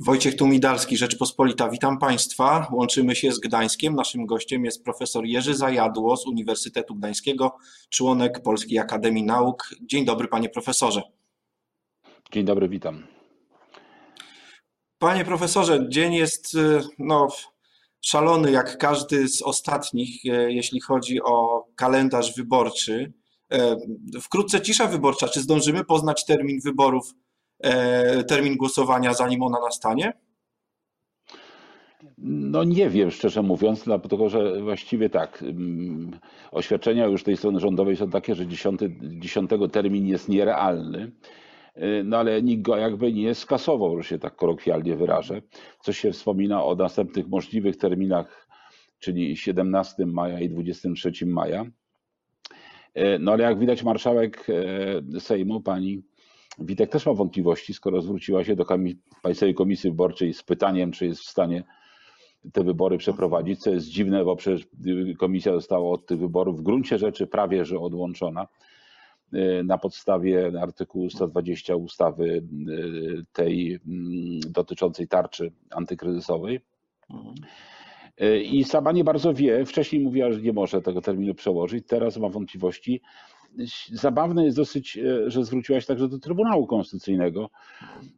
Wojciech Tumidalski, Rzeczpospolita. Witam Państwa. Łączymy się z Gdańskiem. Naszym gościem jest profesor Jerzy Zajadło z Uniwersytetu Gdańskiego, członek Polskiej Akademii Nauk. Dzień dobry, panie profesorze. Dzień dobry, witam. Panie profesorze, dzień jest no, szalony jak każdy z ostatnich, jeśli chodzi o kalendarz wyborczy. Wkrótce cisza wyborcza. Czy zdążymy poznać termin wyborów E, termin głosowania, zanim ona nastanie? No nie wiem, szczerze mówiąc, dlatego że właściwie tak, mm, oświadczenia już tej strony rządowej są takie, że 10, 10 termin jest nierealny, e, no ale nikt go jakby nie skasował, że się tak kolokwialnie wyrażę. Coś się wspomina o następnych możliwych terminach, czyli 17 maja i 23 maja. E, no ale jak widać marszałek Sejmu, pani Witek też ma wątpliwości, skoro zwróciła się do Państwowej Komisji Wyborczej z pytaniem, czy jest w stanie te wybory przeprowadzić, co jest dziwne, bo przecież komisja została od tych wyborów w gruncie rzeczy prawie że odłączona y, na podstawie artykułu 120 ustawy y, tej mm, dotyczącej tarczy antykryzysowej. Y, I sama nie bardzo wie, wcześniej mówiła, że nie może tego terminu przełożyć, teraz ma wątpliwości, zabawne jest dosyć, e, że zwróciłaś także do Trybunału Konstytucyjnego.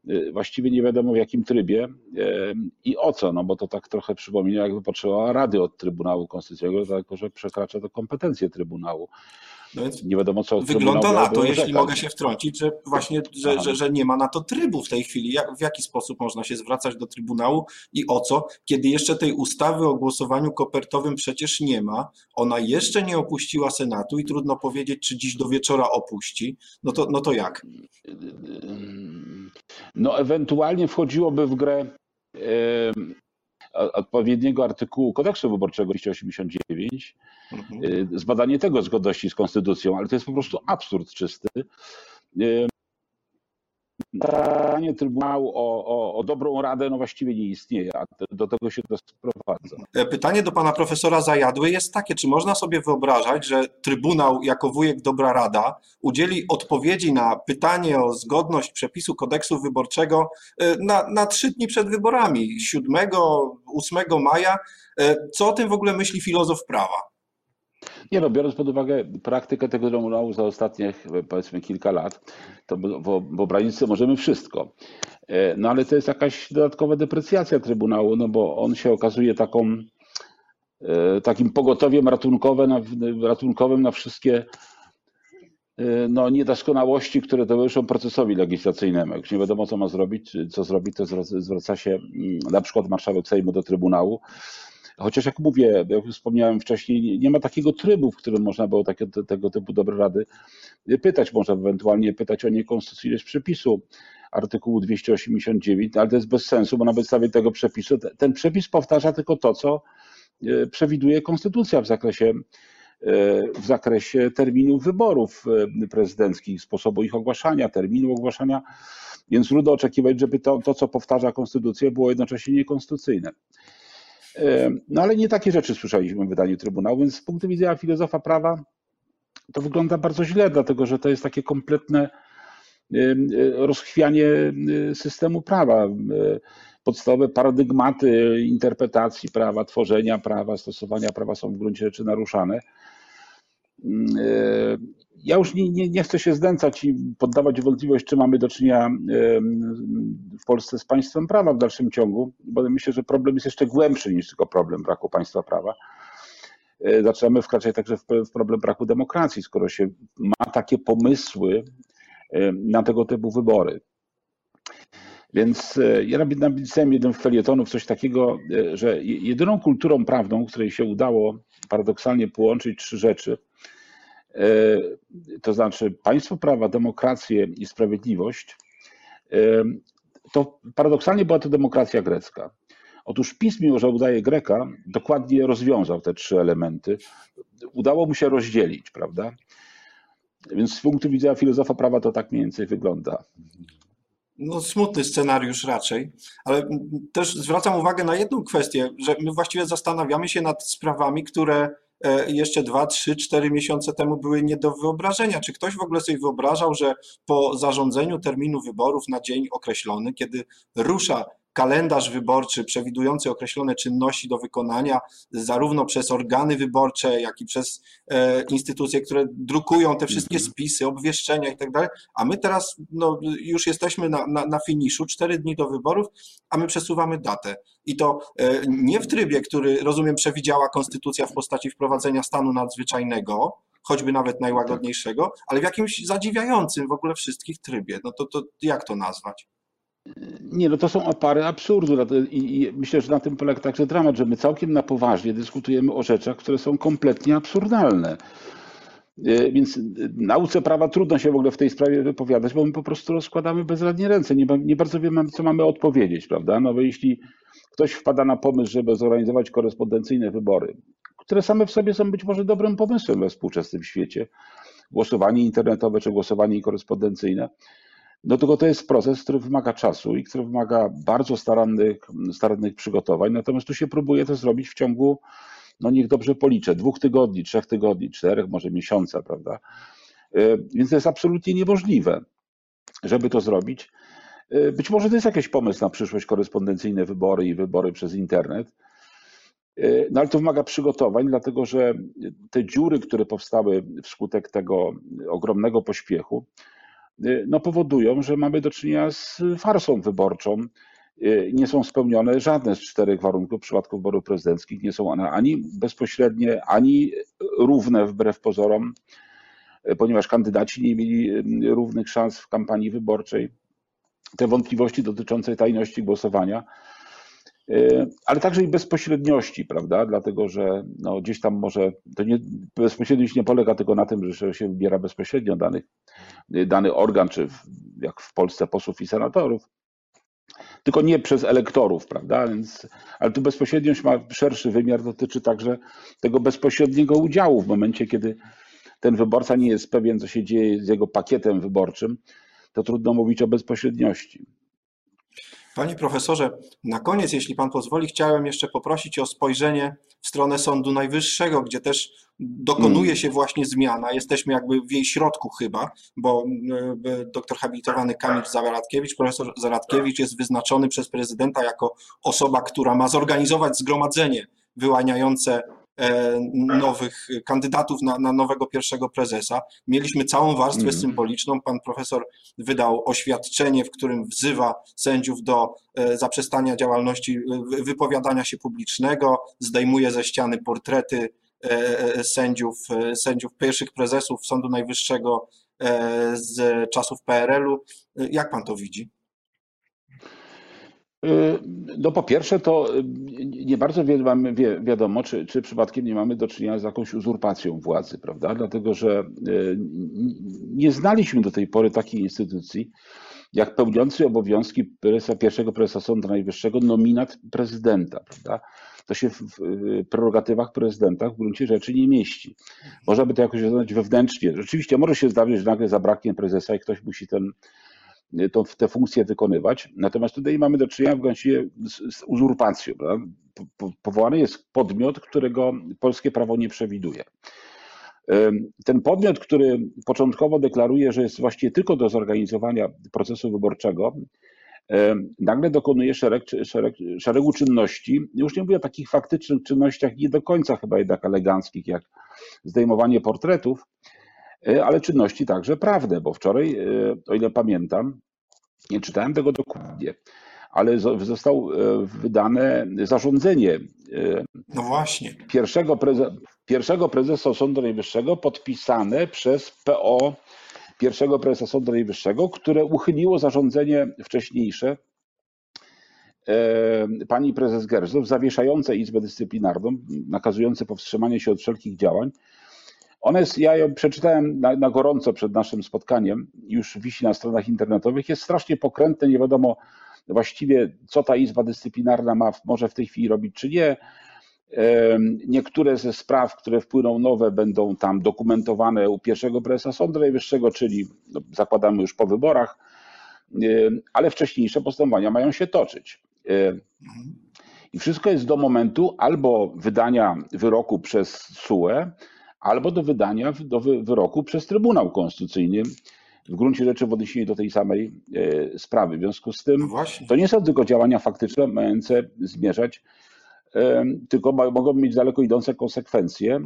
E, właściwie nie wiadomo w jakim trybie e, i o co, no bo to tak trochę przypomina, jakby potrzebowała rady od Trybunału Konstytucyjnego, dlatego że przekracza to kompetencje Trybunału. No więc nie wiadomo, co wygląda na to, jeśli mogę się wtrącić, że właśnie, że, że, że, nie ma na to trybu w tej chwili. Jak, w jaki sposób można się zwracać do Trybunału i o co, kiedy jeszcze tej ustawy o głosowaniu kopertowym przecież nie ma. Ona jeszcze nie opuściła Senatu i trudno powiedzieć, czy dziś do wieczora opuści. No to, no to jak? No ewentualnie wchodziłoby w grę odpowiedniego artykułu kodeksu wyborczego 289, mhm. Y, zbadanie tego zgodności z konstytucją, ale to jest po prostu absurd czysty. Pytanie Trybunału o, o, o, dobrą radę no właściwie nie istnieje, a do tego się to sprowadza. E, pytanie do pana profesora Zajadły jest takie, czy można sobie wyobrażać, że Trybunał jako wujek Dobra Rada udzieli odpowiedzi na pytanie o zgodność przepisu kodeksu wyborczego e, na, na trzy dni przed wyborami, 7, 8 maja. E, co o tym w ogóle myśli filozof prawa? Nie no, biorąc pod uwagę praktykę tego Trybunału za ostatnich powiedzmy kilka lat, to w obranicy możemy wszystko. E, no ale to jest jakaś dodatkowa deprecjacja Trybunału, no bo on się okazuje taką, e, takim pogotowiem ratunkowym na, ratunkowym na wszystkie e, no, niedoskonałości, które towarzyszą procesowi legislacyjnemu. Jak nie wiadomo, co ma zrobić, co zrobić, to zwraca się mm, na przykład marszałek Sejmu do Trybunału Chociaż jak mówię, jak wspomniałem wcześniej, nie ma takiego trybu, w którym można było takie, tego typu dobre rady pytać. Można ewentualnie pytać o niekonstytucyjność przepisu artykułu 289, ale to jest bez sensu, bo na podstawie tego przepisu, ten przepis powtarza tylko to, co e, przewiduje konstytucja w zakresie e, w zakresie terminów wyborów e, prezydenckich, sposobu ich ogłaszania, terminu ogłaszania, więc trudno oczekiwać, żeby to, to co powtarza konstytucja, było jednocześnie niekonstytucyjne. No ale nie takie rzeczy słyszeliśmy w wydaniu Trybunału, więc z punktu widzenia filozofa prawa to wygląda bardzo źle, dlatego że to jest takie kompletne rozchwianie systemu prawa. Podstawowe paradygmaty interpretacji prawa, tworzenia prawa, stosowania prawa są w gruncie rzeczy naruszane. Ja już nie, nie, nie, chcę się zdęcać i poddawać wątpliwość, czy mamy do czynienia w Polsce z państwem prawa w dalszym ciągu, bo myślę, że problem jest jeszcze głębszy niż tylko problem braku państwa prawa. E, zaczynamy wkraczać także w problem braku demokracji, skoro się ma takie pomysły na tego typu wybory. Więc e, ja napisałem jeden felietonów coś takiego, e, że jedyną kulturą prawną, której się udało paradoksalnie połączyć trzy rzeczy, to znaczy państwo prawa, demokrację i sprawiedliwość, e, to paradoksalnie była to demokracja grecka. Otóż PiS, mimo że udaje Greka, dokładnie rozwiązał te trzy elementy. Udało mu się rozdzielić, prawda? Więc z punktu widzenia filozofa prawa to tak mniej więcej wygląda. No, smutny scenariusz raczej, ale też zwracam uwagę na jedną kwestię, że my właściwie zastanawiamy się nad sprawami, które E, jeszcze dwa, trzy, cztery miesiące temu były nie do wyobrażenia. Czy ktoś w ogóle sobie wyobrażał, że po zarządzeniu terminu wyborów na dzień określony, kiedy rusza kalendarz wyborczy przewidujący określone czynności do wykonania, zarówno przez organy wyborcze, jak i przez e, instytucje, które drukują te wszystkie mhm. spisy, obwieszczenia i tak a my teraz no, już jesteśmy na, na, na finiszu, cztery dni do wyborów, a my przesuwamy datę. I to e, nie w trybie, który, rozumiem, przewidziała konstytucja w postaci wprowadzenia stanu nadzwyczajnego, choćby nawet najłagodniejszego, ale w jakimś zadziwiającym w ogóle wszystkich trybie. No to, to jak to nazwać? Nie, no to są opary absurdu I, i myślę, że na tym polega także dramat, że my całkiem na poważnie dyskutujemy o rzeczach, które są kompletnie absurdalne. E, więc nauce prawa trudno się w ogóle w tej sprawie wypowiadać, bo my po prostu rozkładamy bezradnie ręce. Nie, nie bardzo wiemy, co mamy odpowiedzieć, prawda? No bo jeśli ktoś wpada na pomysł, żeby zorganizować korespondencyjne wybory, które same w sobie są być może dobrym pomysłem we współczesnym świecie, głosowanie internetowe czy głosowanie korespondencyjne, no tylko to jest proces, który wymaga czasu i który wymaga bardzo starannych, starannych przygotowań. Natomiast tu się próbuje to zrobić w ciągu, no niech dobrze policzę, dwóch tygodni, trzech tygodni, czterech, może miesiąca, prawda? E, więc to jest absolutnie niemożliwe, żeby to zrobić. E, być może to jest jakiś pomysł na przyszłość, korespondencyjne wybory i wybory przez internet. E, no ale to wymaga przygotowań, dlatego że te dziury, które powstały wskutek tego ogromnego pośpiechu, Y, no, powodują, że mamy do czynienia z farsą wyborczą. Y, nie są spełnione żadne z czterech warunków w przypadku wyborów prezydenckich. Nie są one ani bezpośrednie, ani równe wbrew pozorom, y, ponieważ kandydaci nie mieli równych szans w kampanii wyborczej. Te wątpliwości dotyczące tajności głosowania ale także i bezpośredniości, prawda? Dlatego, że no, gdzieś tam może to nie, bezpośredniość nie polega tylko na tym, że się wybiera bezpośrednio danych, dany organ, czy w, jak w Polsce posłów i senatorów, tylko nie przez elektorów, prawda? Więc, ale tu bezpośredniość ma szerszy wymiar, dotyczy także tego bezpośredniego udziału w momencie, kiedy ten wyborca nie jest pewien, co się dzieje z jego pakietem wyborczym, to trudno mówić o bezpośredniości. Panie profesorze, na koniec, jeśli pan pozwoli, chciałem jeszcze poprosić o spojrzenie w stronę Sądu Najwyższego, gdzie też dokonuje mm. się właśnie zmiana. Jesteśmy jakby w jej środku chyba, bo e, doktor habilitowany Kamil Zaradkiewicz, profesor Zaradkiewicz jest wyznaczony przez prezydenta jako osoba, która ma zorganizować zgromadzenie wyłaniające nowych kandydatów na, na nowego pierwszego prezesa. Mieliśmy całą warstwę mm. symboliczną. Pan profesor wydał oświadczenie, w którym wzywa sędziów do e, zaprzestania działalności, wypowiadania się publicznego, zdejmuje ze ściany portrety e, sędziów, sędziów pierwszych prezesów Sądu Najwyższego z czasów PRL-u. Jak pan to widzi? Y, no po pierwsze to y, nie bardzo mamy wiadomo, czy, czy przypadkiem nie mamy do czynienia z jakąś uzurpacją władzy, prawda? Dlatego, że y, nie znaliśmy do tej pory takiej instytucji, jak pełniący obowiązki prezesa, pierwszego prezesa Sądu Najwyższego nominat prezydenta, prawda? To się w prerogatywach prezydenta w gruncie rzeczy nie mieści. Można by to jakoś rozwiązać wewnętrznie. Rzeczywiście może się zdarzyć, że nagle zabraknie prezesa i ktoś musi ten to, te funkcje wykonywać. Natomiast tutaj mamy do czynienia właściwie z, z uzurpacją. Po, powołany jest podmiot, którego polskie prawo nie przewiduje. Ten podmiot, który początkowo deklaruje, że jest właściwie tylko do zorganizowania procesu wyborczego, nagle dokonuje szereg, szereg, szeregu czynności. Już nie mówię o takich faktycznych czynnościach, nie do końca chyba jednak eleganckich, jak zdejmowanie portretów, ale czynności także prawne, bo wczoraj, e, o ile pamiętam, nie czytałem tego dokładnie, ale zostało e, wydane zarządzenie no właśnie. Pierwszego, preze, pierwszego prezesa Sądu Najwyższego podpisane przez PO pierwszego prezesa Sądu Najwyższego, które uchyliło zarządzenie wcześniejsze pani prezes Gersdorf zawieszające Izbę Dyscyplinarną, nakazujące powstrzymanie się od wszelkich działań, ona jest, ja ją przeczytałem na, na, gorąco przed naszym spotkaniem, już wisi na stronach internetowych, jest strasznie pokrętne, nie wiadomo właściwie, co ta Izba Dyscyplinarna ma, może w tej chwili robić, czy nie. Niektóre ze spraw, które wpłyną nowe, będą tam dokumentowane u pierwszego prezesa Sądu Najwyższego, czyli no, zakładamy już po wyborach, ale wcześniejsze postępowania mają się toczyć. I wszystko jest do momentu albo wydania wyroku przez SUE, albo do wydania do wyroku przez Trybunał Konstytucyjny. w gruncie rzeczy w odniesieniu do tej samej e, sprawy. W związku z tym Właśnie. to nie są tylko działania faktyczne mające zmierzać, e, tylko mogą mieć daleko idące konsekwencje,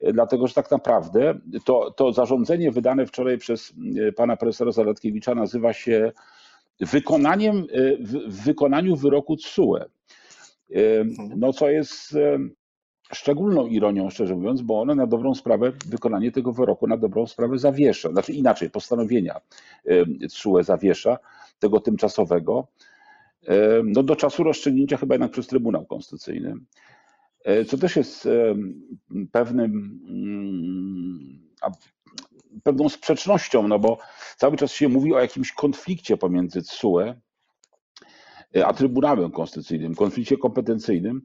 e, dlatego że tak naprawdę to, to zarządzenie wydane wczoraj przez pana profesora Zaradkiewicza nazywa się wykonaniem, w, wykonaniu wyroku TSUE. E, No co jest szczególną ironią, szczerze mówiąc, bo one na dobrą sprawę, wykonanie tego wyroku na dobrą sprawę zawiesza, znaczy inaczej, postanowienia TSUE zawiesza, tego tymczasowego, no do czasu rozstrzygnięcia chyba jednak przez Trybunał Konstytucyjny, E, co też jest pewnym, mm, pewną sprzecznością, no bo cały czas się mówi o jakimś konflikcie pomiędzy TSUE e, a Trybunałem Konstytucyjnym, konflikcie kompetencyjnym,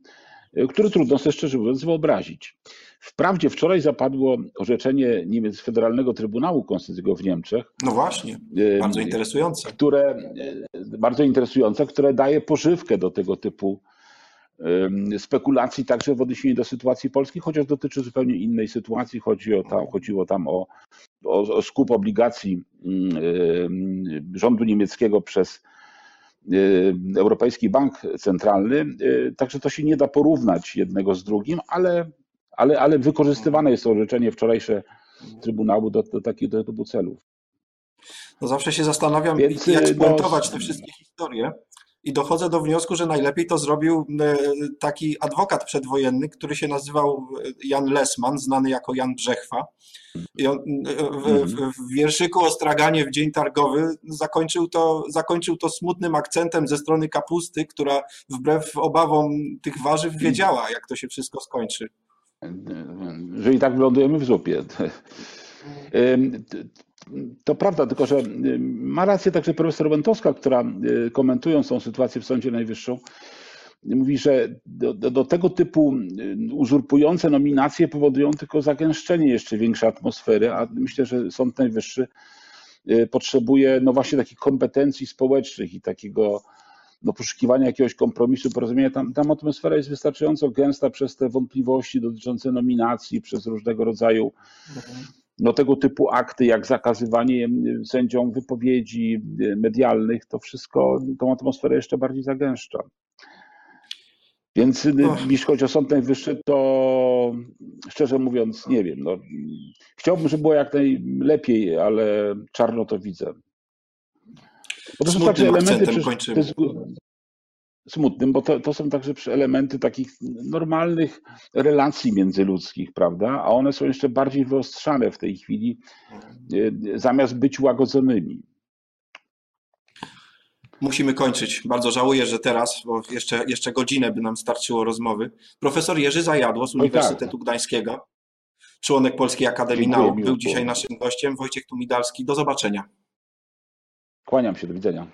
e, który trudno sobie szczerze mówiąc wyobrazić. Wprawdzie wczoraj zapadło orzeczenie Niemiec Federalnego Trybunału Konstytucyjnego w Niemczech, No właśnie, bardzo interesujące. które e, bardzo interesujące, które daje pożywkę do tego typu spekulacji także w odniesieniu do sytuacji Polski, chociaż dotyczy zupełnie innej sytuacji. Chodzi o tam, chodziło tam o, o, o skup obligacji mm, rządu niemieckiego przez Europejski Bank Centralny. E, Także to się nie da porównać jednego z drugim, ale, ale, ale wykorzystywane jest to orzeczenie wczorajsze Trybunału do, do takich do typu celów. No zawsze się zastanawiam, Więc, jak no, spuentować te wszystkie historie i dochodzę do wniosku, że najlepiej to zrobił e, taki adwokat przedwojenny, który się nazywał e, Jan Lesman, znany jako Jan Brzechwa. I on e, w, w, w wierszyku o straganie w dzień targowy zakończył to, zakończył to smutnym akcentem ze strony kapusty, która wbrew obawom tych warzyw wiedziała, jak to się wszystko skończy. że i tak wylądujemy w zupie. To prawda, tylko że ym, ma rację także profesor Łętowska, która y, komentując tą sytuację w Sądzie Najwyższym, mówi, że do, do, tego typu y, uzurpujące nominacje powodują tylko zagęszczenie jeszcze większej atmosfery, a myślę, że Sąd Najwyższy y, potrzebuje no właśnie takich kompetencji społecznych i takiego no, poszukiwania jakiegoś kompromisu, porozumienia. Tam, tam atmosfera jest wystarczająco gęsta przez te wątpliwości dotyczące nominacji, przez różnego rodzaju no, tego typu akty, jak zakazywanie sędziom wypowiedzi medialnych, to wszystko tą atmosferę jeszcze bardziej zagęszcza. Więc Och. jeśli chodzi o Sąd Najwyższy, to szczerze mówiąc nie wiem. No, chciałbym, żeby było jak najlepiej, ale czarno to widzę. Bo to są także elementy, przecież to jest- smutnym, bo to, to są także elementy takich normalnych relacji międzyludzkich, prawda? A one są jeszcze bardziej wyostrzane w tej chwili, y, zamiast być łagodzonymi. Musimy kończyć. Bardzo żałuję, że teraz, bo jeszcze, jeszcze godzinę by nam starczyło rozmowy. Profesor Jerzy Zajadło z tak. Uniwersytetu Gdańskiego, członek Polskiej Akademii Dziękuję, Nauk, był dzisiaj naszym gościem. Wojciech Tumidalski. Do zobaczenia. Kłaniam się, do widzenia.